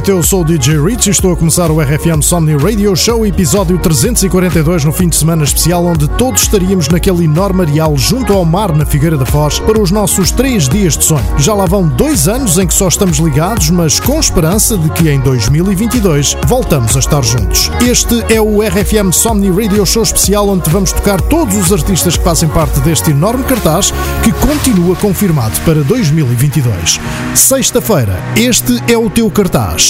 noite, eu sou o DJ Rich e estou a começar o RFM Somni Radio Show, episódio 342, no fim de semana especial, onde todos estaríamos naquele enorme areal junto ao mar na Figueira da Foz para os nossos três dias de sonho. Já lá vão dois anos em que só estamos ligados, mas com esperança de que em 2022 voltamos a estar juntos. Este é o RFM Somni Radio Show especial, onde vamos tocar todos os artistas que fazem parte deste enorme cartaz que continua confirmado para 2022. Sexta-feira, este é o teu cartaz.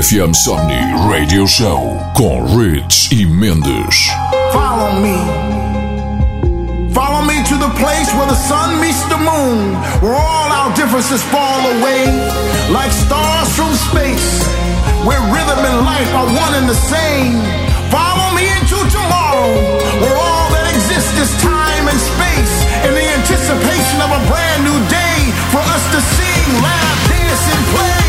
RFM Somni Radio Show. Com Rich e Mendes. Follow me. Follow me to the place where the sun meets the moon, where all our differences fall away like stars from space, where rhythm and life are one and the same. Follow me into tomorrow, where all that exists is time and space, in the anticipation of a brand new day for us to sing, laugh, dance, and play.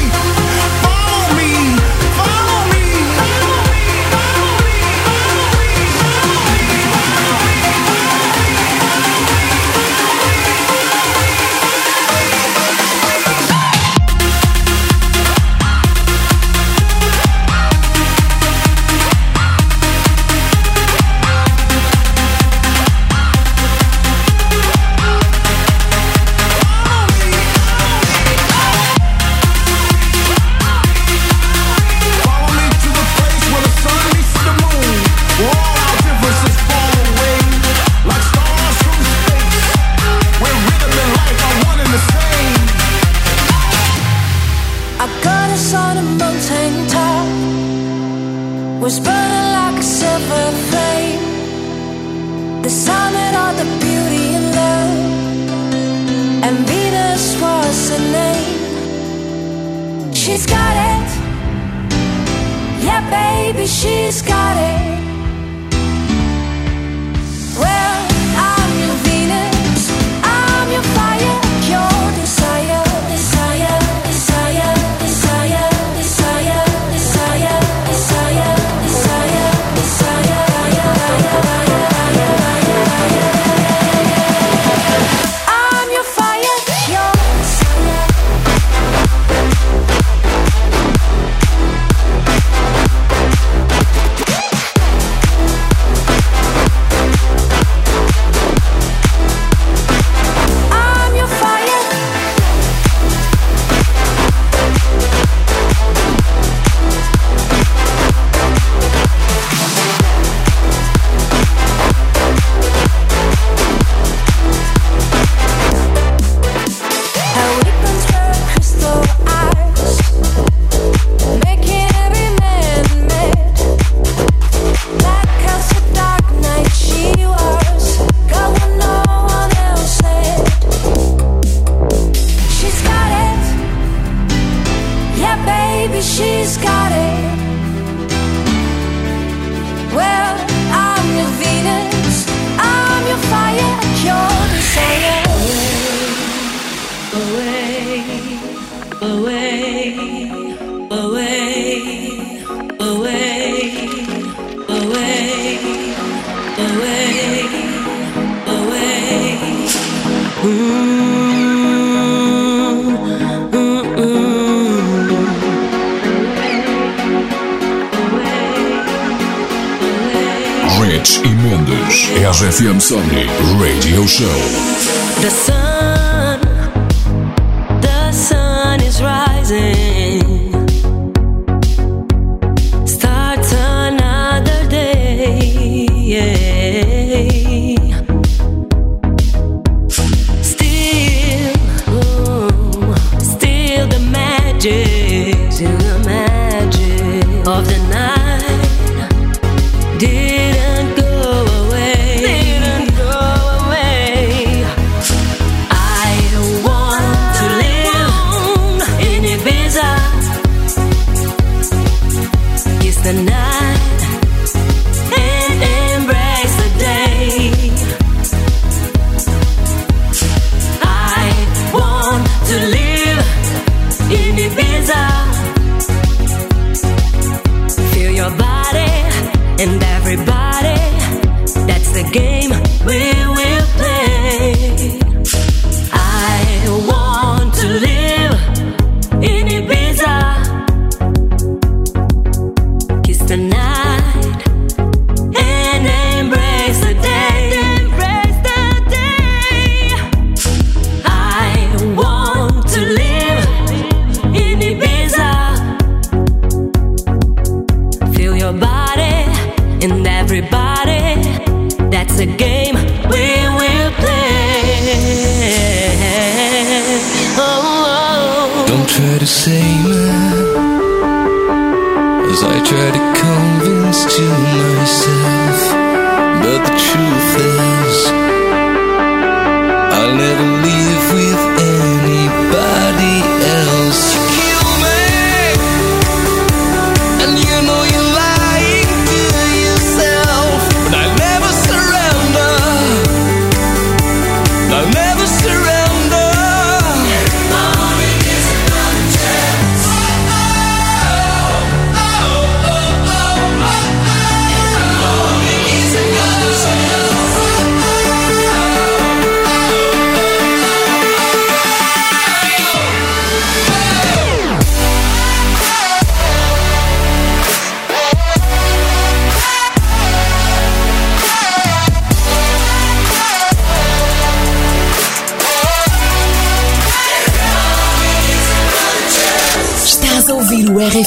days to the magic of the night.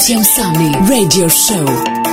Sami Radio Show.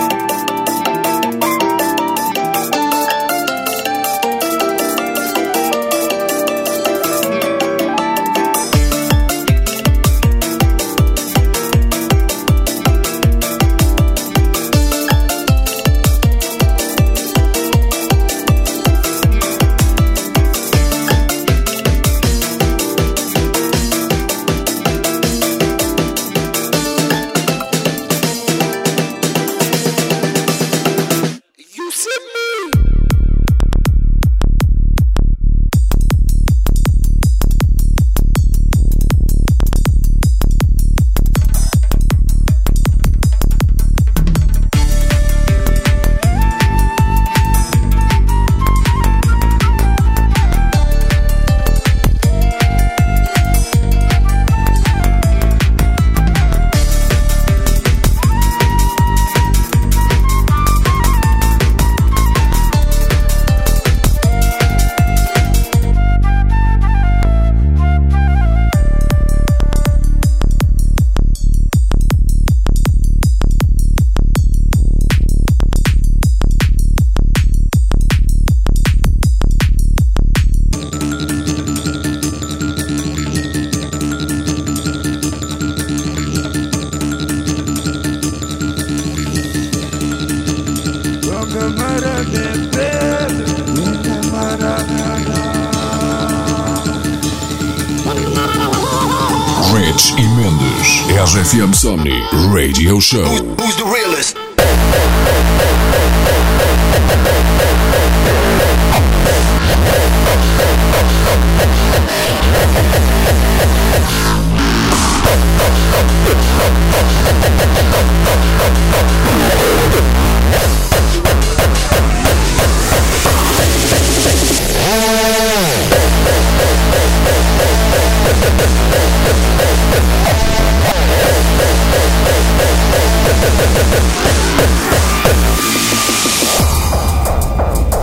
Insomni Radio Show. Who's, who's the realist?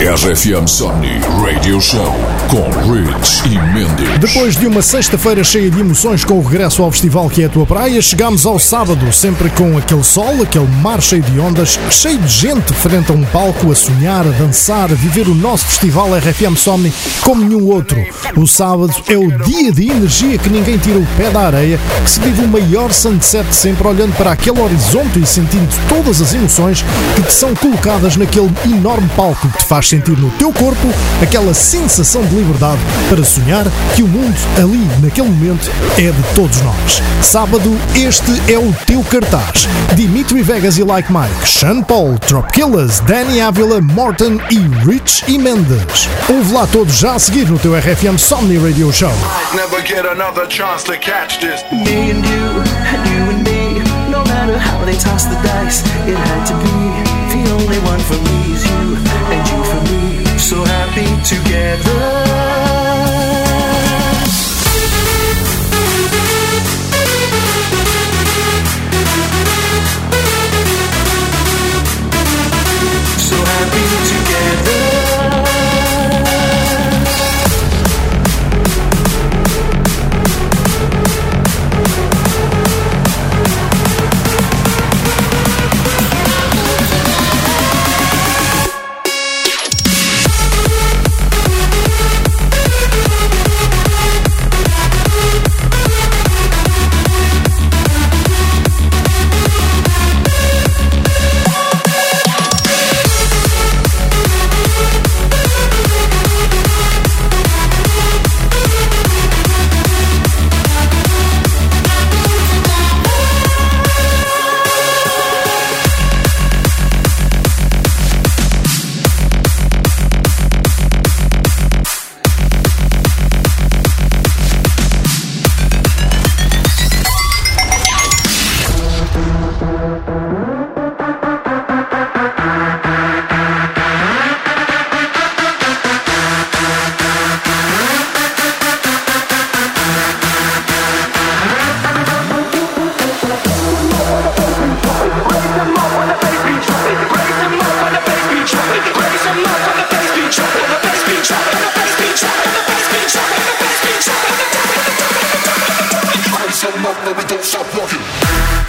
RFM Somni Radio Show com Rich e Mendes. Depois de uma sexta-feira cheia de emoções com o regresso ao festival que é a tua praia, chegamos ao sábado, sempre com aquele sol, aquele mar cheio de ondas, cheio de gente frente a um palco a sonhar, a dançar, a viver o nosso festival RFM Somni como nenhum outro. O sábado é o dia de energia que ninguém tira o pé da areia, que se vive o maior sunset sempre olhando para aquele horizonte e sentindo todas as emoções que te são colocadas naquele enorme palco que te faz sentir no teu corpo aquela sensação de liberdade para sonhar que o mundo ali, naquele momento, é de todos nós. Sábado, este é o teu cartaz. Dimitri Vegas e Like Mike, Sean Paul, Trop Killers, Danny Avila, Morton e Rich e Mendes. Ouve lá todos já a seguir no teu RFM Somni Radio Show. Never get another chance to catch this. Me and you, and you and me. No matter how they toss the dice, it had to be. The only one for me is you, and you for me. So happy together. No, no, we don't stop walking.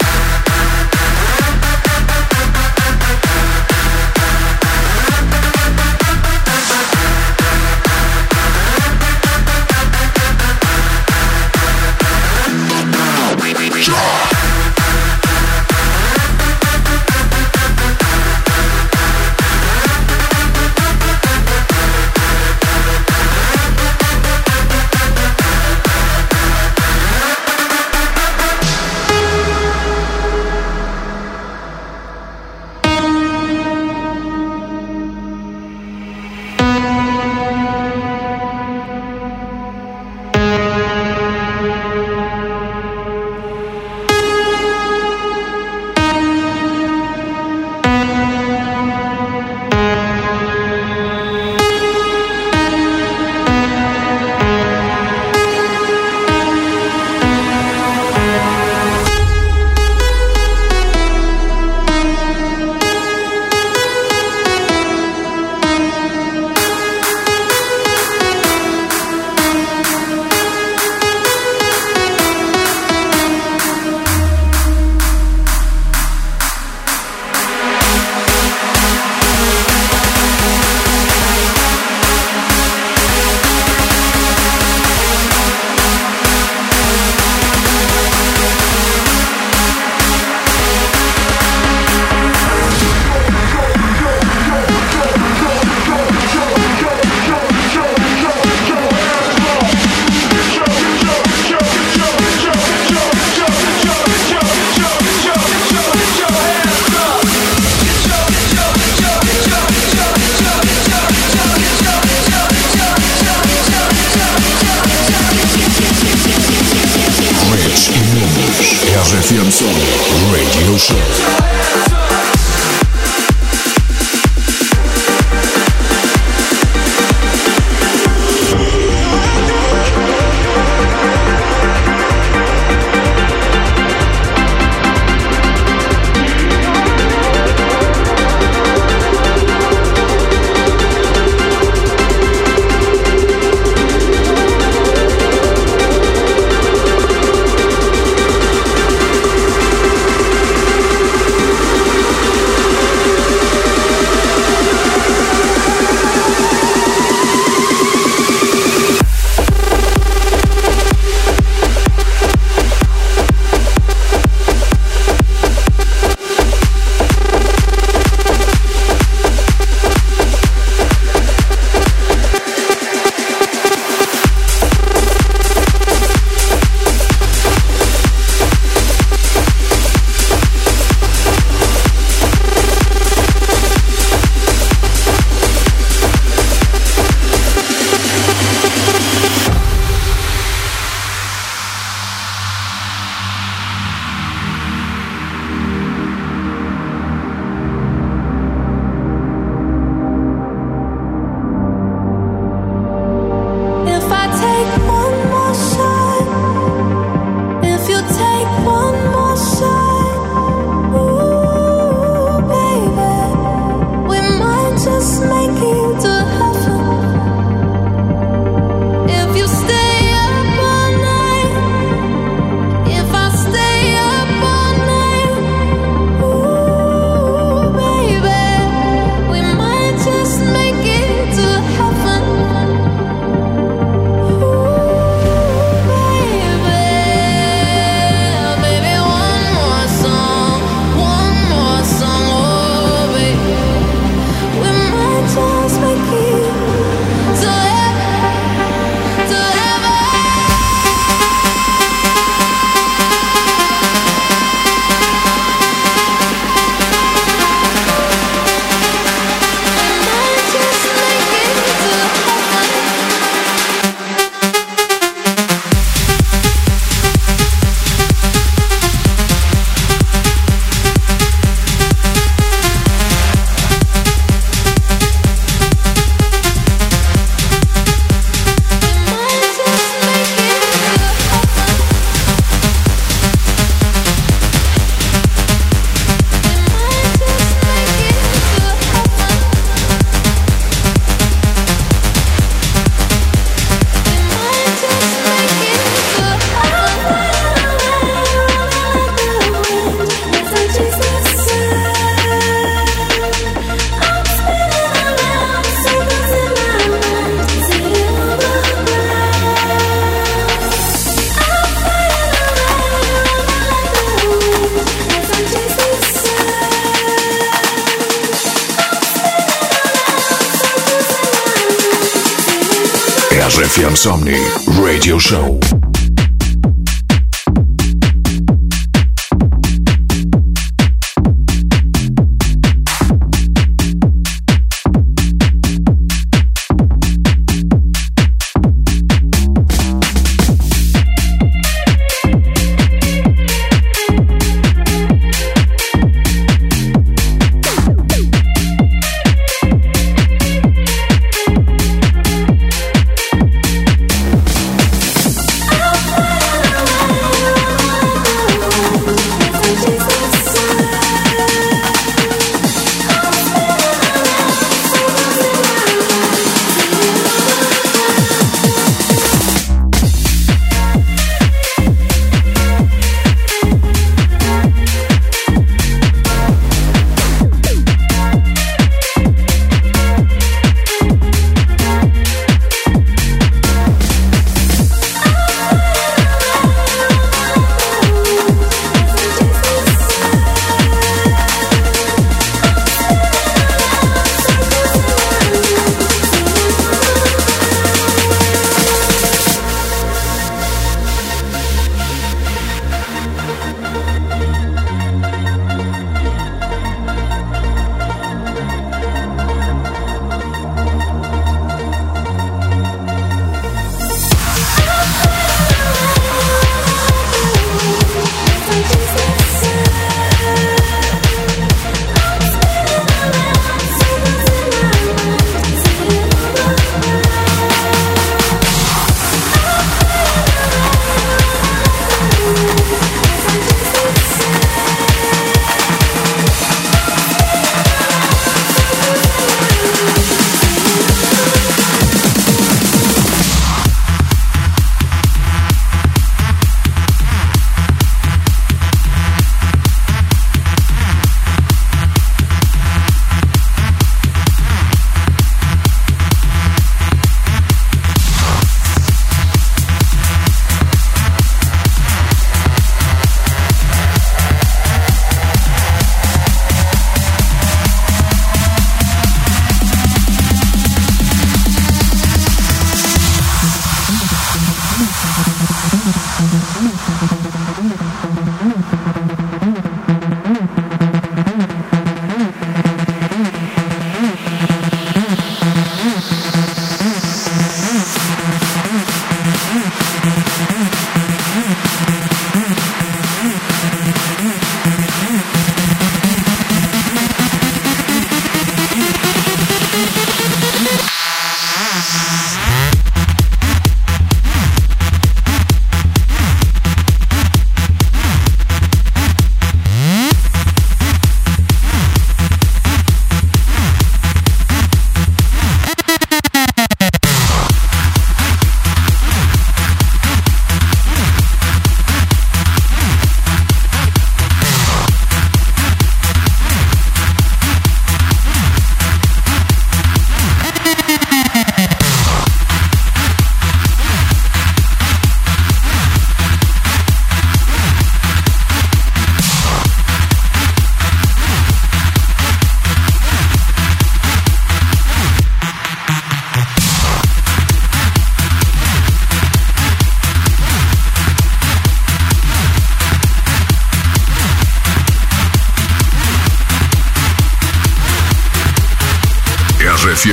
RFM Somni Radio Show.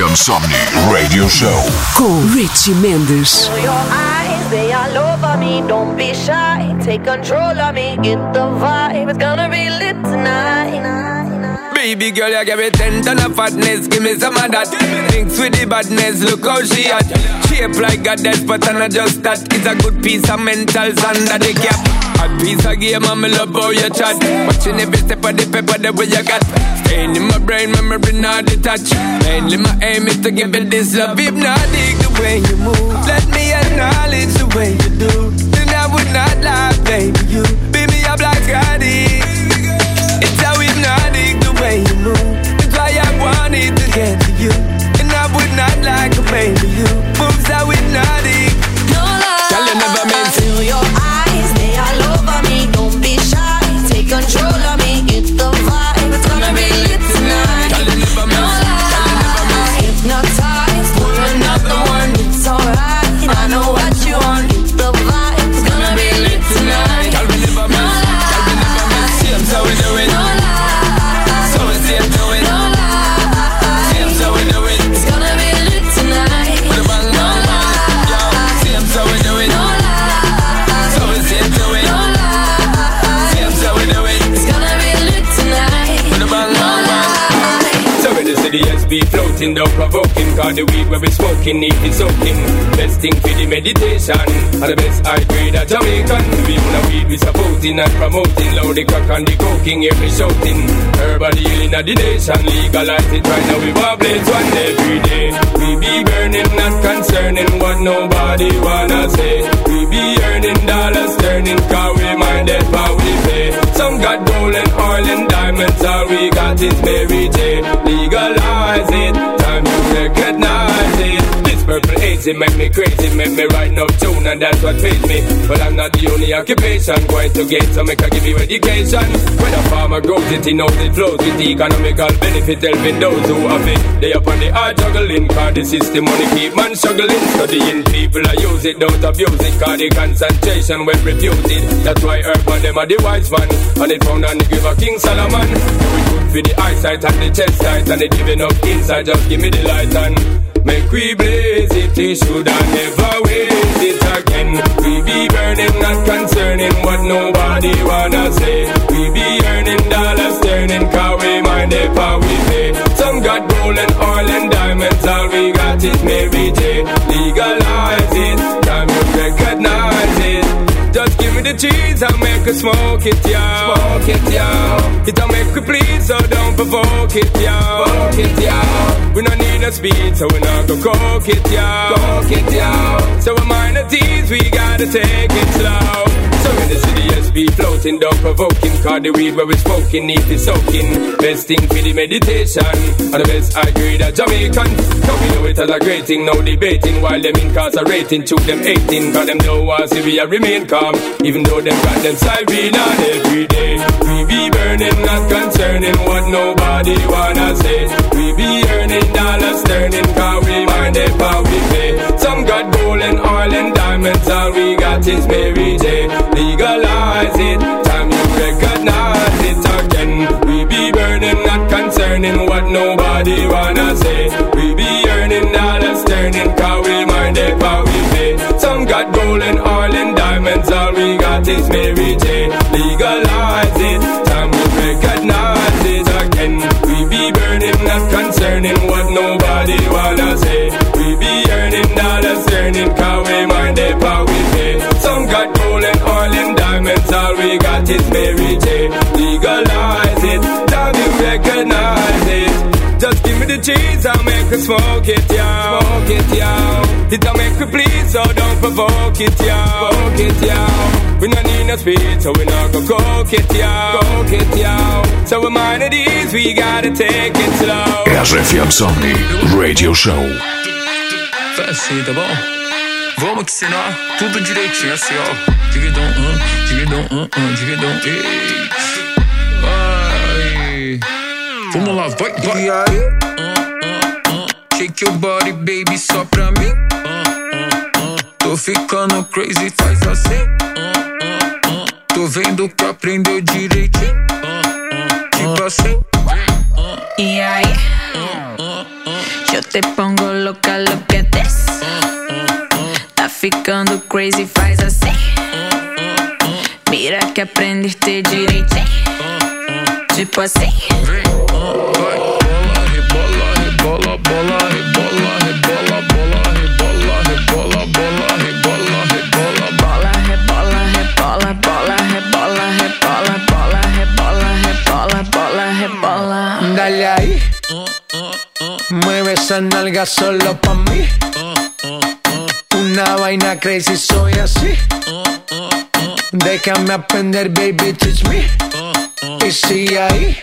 RFM Somni Radio Show. Com Richie Mendes. Your eyes, they all over me. Don't be shy. Take control of me. Get the vibe. It's gonna be lit tonight. Baby girl, you give me ten ton of fatness, give me some of that. Thinks with the badness, look how she at. Shape like a death, but I'm not just that. It's a good piece of mentals under the cap. A piece of game, I'm love how you chat. Watching every step of the paper, the way you got. Staying in my brain, memory not detached. Mainly my aim is to give it this love. Dig the way you move. Let me acknowledge the way you do. Then I would not lie, baby. You beat me up like Scotty. It's how hypnotic the way you move. That's why I wanted to get to you. And I would not like a baby. You floating, don't provoking. Cause the weed where we smoking, need it soaking. Best thing for the meditation. And the best I grade a Jamaican. We wanna weed we supporting and promoting. Loud the crack and the coking, every shouting. Herbal healing of the nation. Legalize it right now, we blaze one every day. We be burning, not concerning what nobody wanna say. We be earning dollars, turning, cause we minded how we pay. Some got gold and oil and diamonds, all we got is Mary J. Legalize it, time you recognize it. This purple haze, it make me crazy, make me write no tune, and that's what pays me. But I'm not the only occupation going to get, so make I give you education. When a farmer grows it, he knows it flows with the economical benefit, helping those who have it. They up on the hard juggling, cause the system money keep man struggling. Studying people, I use it, don't abuse it, cause the concentration when refused it. That's why urban them are the wise man, and it found the give a King Solomon. Do good for the eyesight and the chest sight, and it giving up inside, just give me the light and Make we blaze it, it should I never waste it again. We be burning, not concerning what nobody wanna say. We be earning dollars, turning, cause we mind if how we pay. Some got gold and oil and diamonds, all we got is Mary J. Eh? Legalize it, the cheese, I'll make her smoke it, yeah. Smoke it, yeah. It'll make we please, so don't provoke it, yeah. Provoke it. We don't need no speed, so we not go coke it, yeah. Coke it, yeah. So we minor tease, we gotta take it slow. So in the city, yes, floating, don't provoking. Cause the weed where we smoking, need it soaking. Best thing for the meditation. And the best I agree that Jamaican. So we know it as a great thing, no debating. While them incarcerating, to them 18. Cause them know us, if we remain calm. Even though them got them siren on every day. We be burning, not concerning what nobody wanna say. We be earning dollars, turning, cause we mind it, how we pay. Some got gold and oil and all we got is Mary J. Legalize it, time you recognize it again. We be burning, not concerning what nobody wanna say. We be earning dollars, turning, cause we mind it, how we pay. Some got gold and oil and diamonds, all we got is Mary J. Legalize it, time you recognize it again. We be burning, not concerning what nobody wanna we got is Mary J. Legalize it, time you recognize it. Just give me the cheese, I'll make her smoke it, yeah. Smoke it, yeah. It'll make her please, so don't provoke it, yeah. Provoke it, yeah. We no need no speed, so we not go coke it, yeah. Coke it, yeah. So we mind at ease, we gotta take it slow. RFM Somni Radio Show. Assim, tá bom? Vamos que ensinar tudo direitinho, assim, ó. Dividão, um, dividão, um, um, dividão, ei. Vai. Vamos lá, vai, vai. E aí? Shake your body, baby, só pra mim. Tô ficando crazy, faz assim. Tô vendo que aprendeu direitinho. Tipo assim. Y ahí yo te pongo loca, lo que des. Tá ficando crazy, faz assim. Mira que aprendiste direitinho. Tipo assim. Rebola, rebola, bola, rebola, rebola, bola, rebola, rebola, bola, rebola, rebola, Bola, rebola, rebola, bola, rebola, rebola, bola, rebola, rebola, bola, rebola. Dale ahí. Mueve esa nalga solo pa' mí. Una vaina crazy, soy así. Déjame aprender, baby, teach me. Y sigue ahí.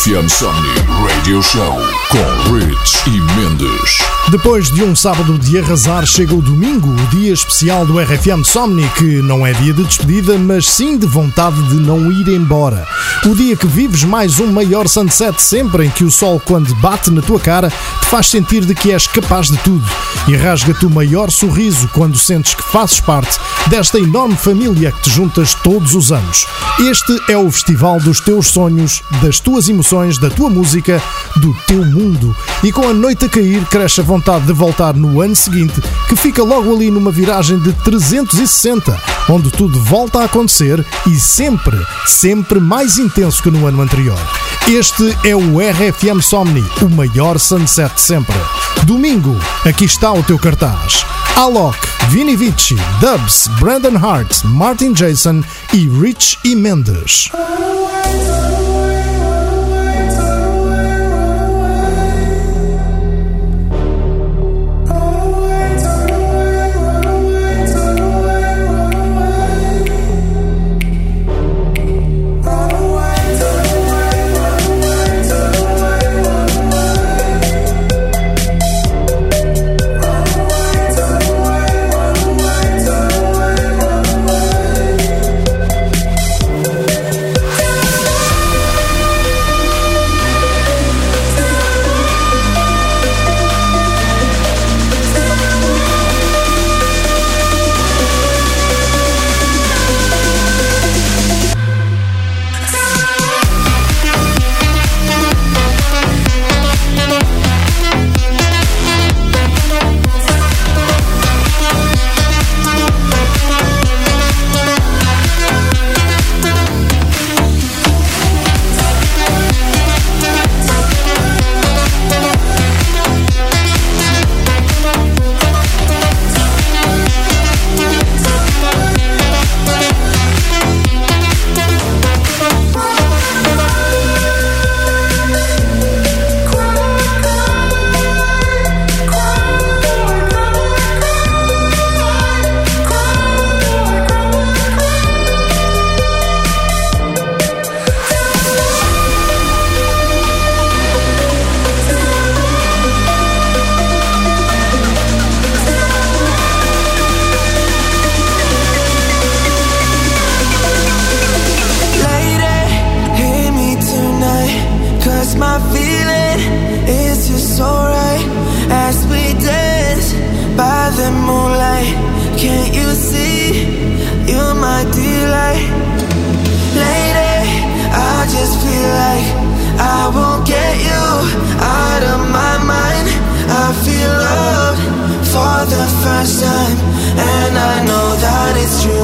RFM Somni Radio Show com Rich e Mendes. Depois de um sábado de arrasar, chega o domingo, o dia especial do RFM Somni, que não é dia de despedida, mas sim de vontade de não ir embora. O dia que vives mais um maior sunset sempre, em que o sol, quando bate na tua cara, te faz sentir de que és capaz de tudo e rasga-te o maior sorriso quando sentes que fazes parte desta enorme família que te juntas todos os anos. Este é o festival dos teus sonhos, das tuas emoções, da tua música, do teu mundo. E com a noite a cair, cresce a vontade de voltar no ano seguinte, que fica logo ali numa viragem de 360, onde tudo volta a acontecer e sempre, sempre mais intenso que no ano anterior. Este é o RFM Somni, o maior sunset de sempre. Domingo, aqui está o teu cartaz. Alok, Vini Vici, Dubs, Brandon Hart, Martin Jason e Rich e Mendes.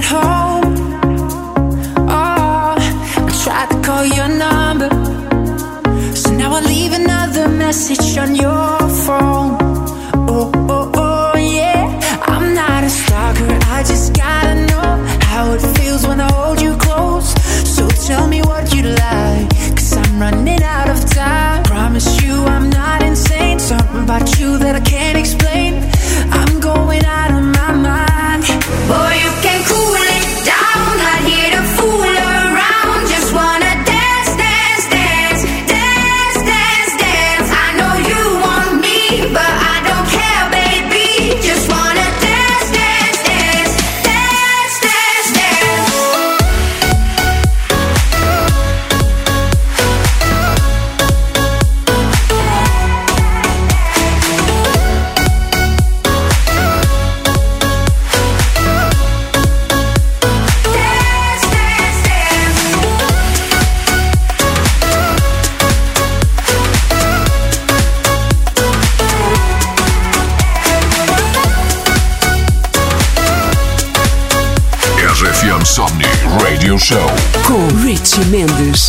find home. Oh, I tried to call your number, so now I leave another message on your. Mendes.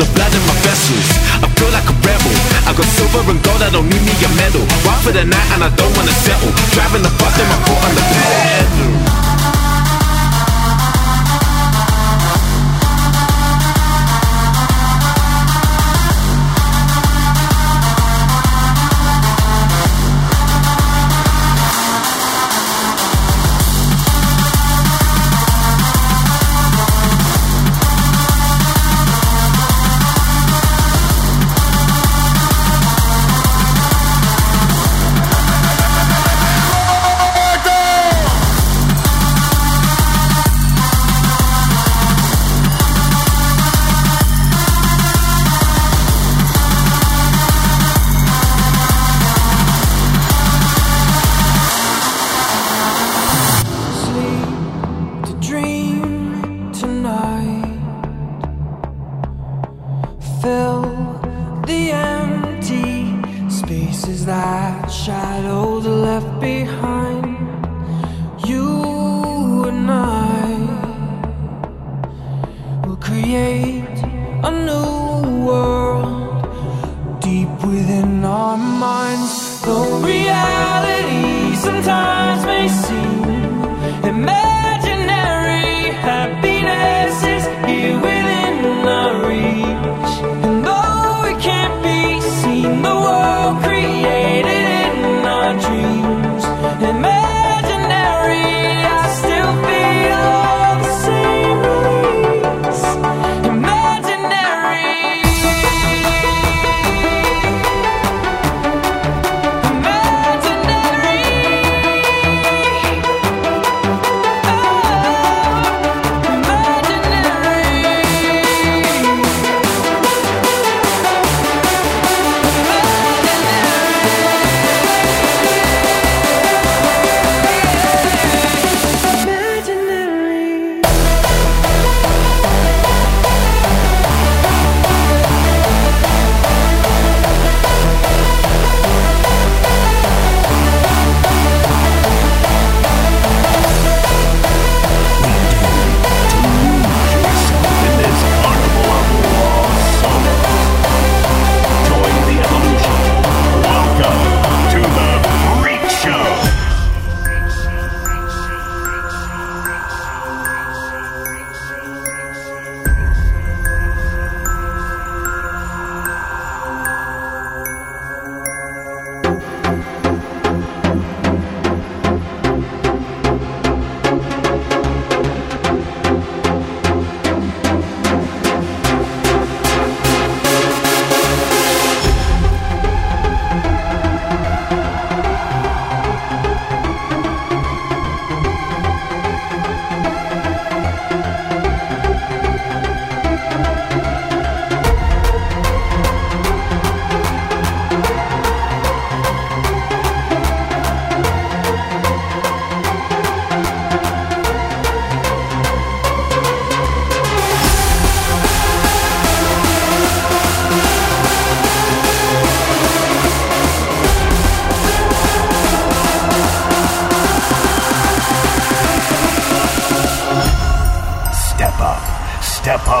the blood in my vessels. I feel like a rebel. I got silver and gold, I don't need me a medal. One for the night and I don't wanna settle. Driving the bus in my foot on the pedal.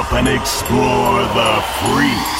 up and explore the freaks.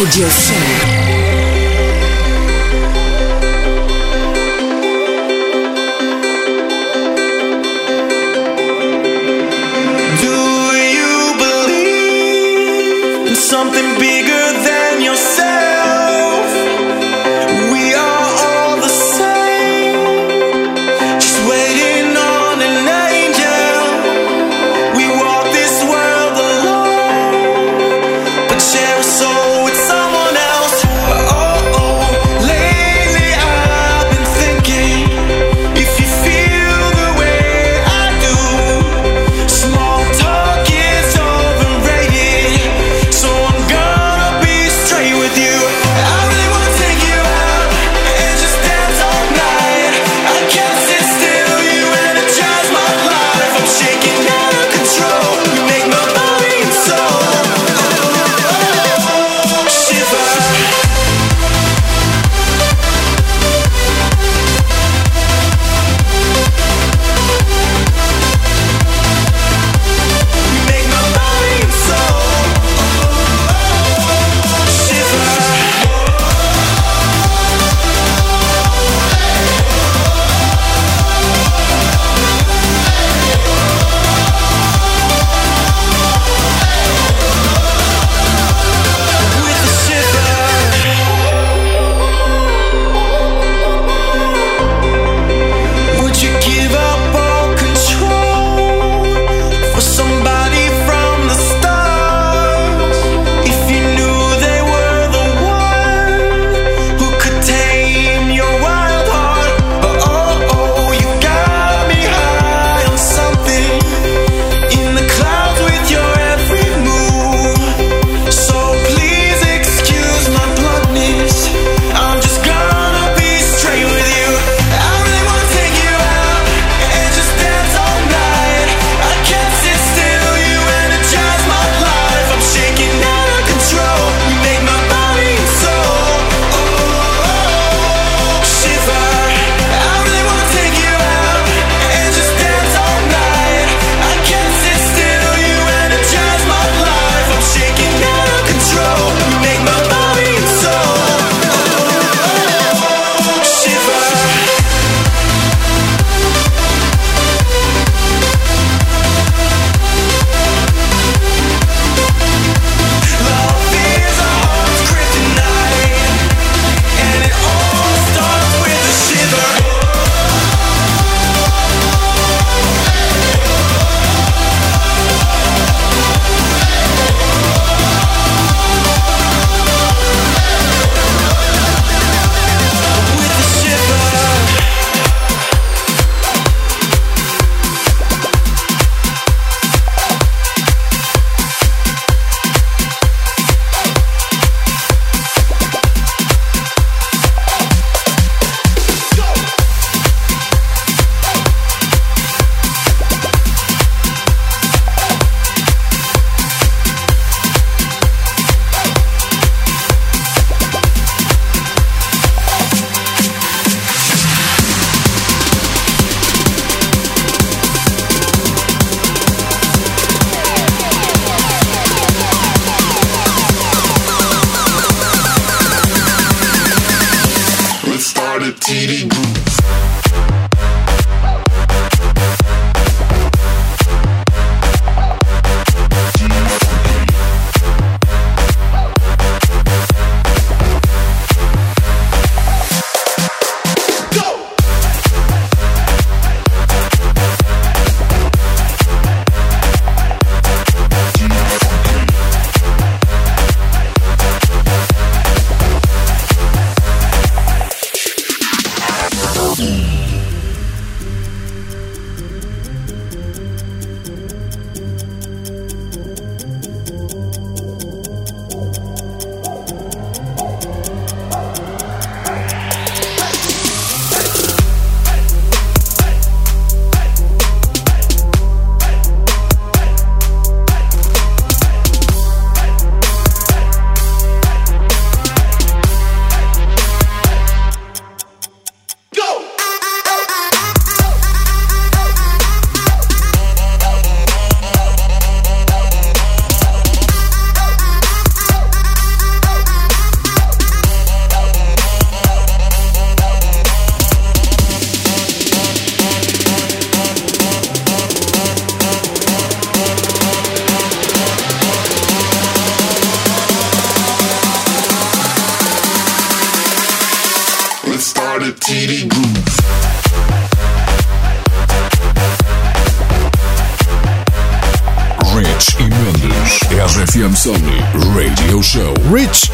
Audio Show.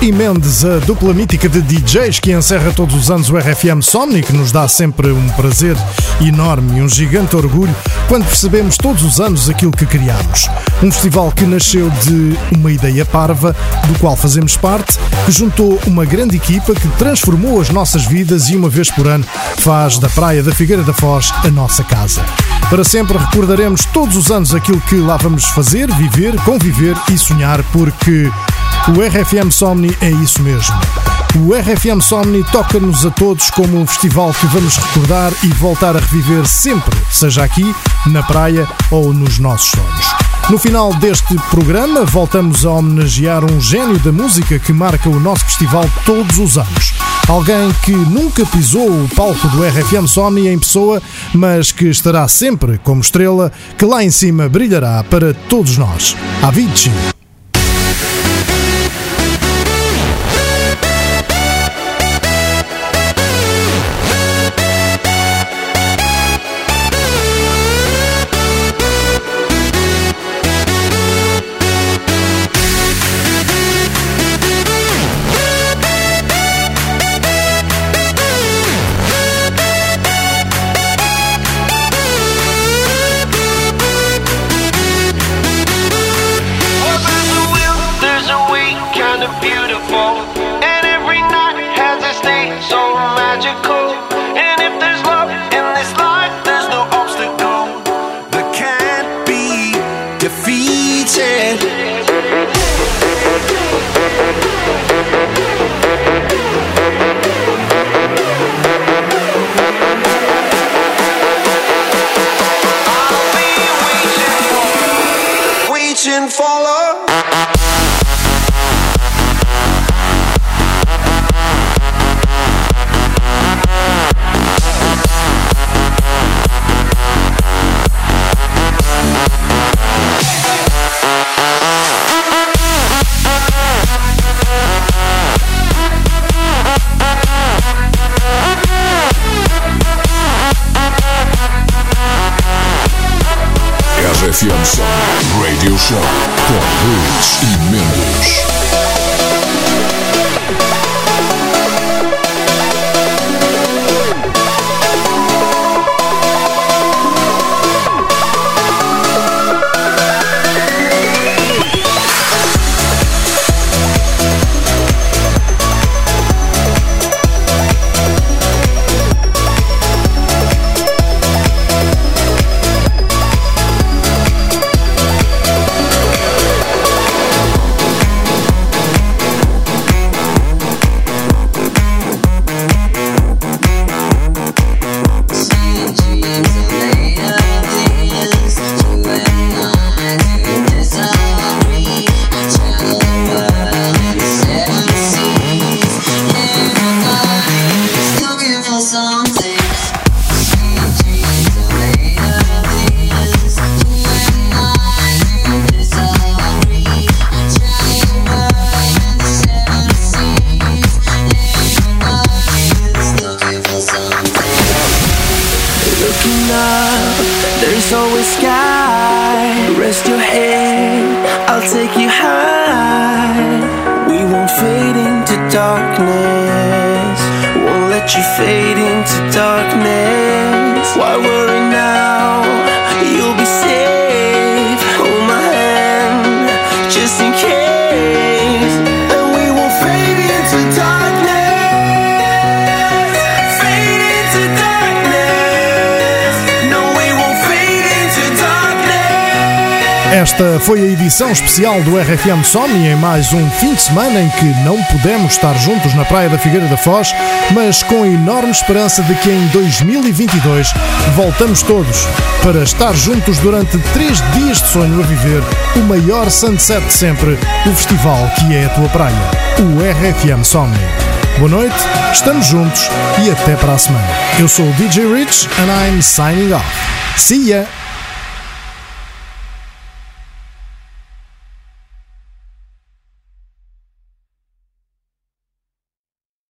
E Mendes, a dupla mítica de DJs que encerra todos os anos o RFM Somni, que nos dá sempre um prazer enorme e um gigante orgulho quando percebemos todos os anos aquilo que criamos. Um festival que nasceu de uma ideia parva, do qual fazemos parte, que juntou uma grande equipa que transformou as nossas vidas e uma vez por ano faz da Praia da Figueira da Foz a nossa casa. Para sempre recordaremos todos os anos aquilo que lá vamos fazer, viver, conviver e sonhar, porque o RFM Somni é isso mesmo. O RFM Somni toca-nos a todos como um festival que vamos recordar e voltar a reviver sempre, seja aqui, na praia ou nos nossos sonhos. No final deste programa, voltamos a homenagear um gênio da música que marca o nosso festival todos os anos. Alguém que nunca pisou o palco do RFM Somni em pessoa, mas que estará sempre como estrela que lá em cima brilhará para todos nós. Avicii. Especial do RFM Somni em mais um fim de semana em que não pudemos estar juntos na Praia da Figueira da Foz, mas com a enorme esperança de que em 2022 voltamos todos para estar juntos durante três dias de sonho a viver o maior sunset de sempre, o festival que é a tua praia, o RFM Somni. Boa noite, estamos juntos e até para a semana. Eu sou o DJ Rich and I'm signing off. See ya!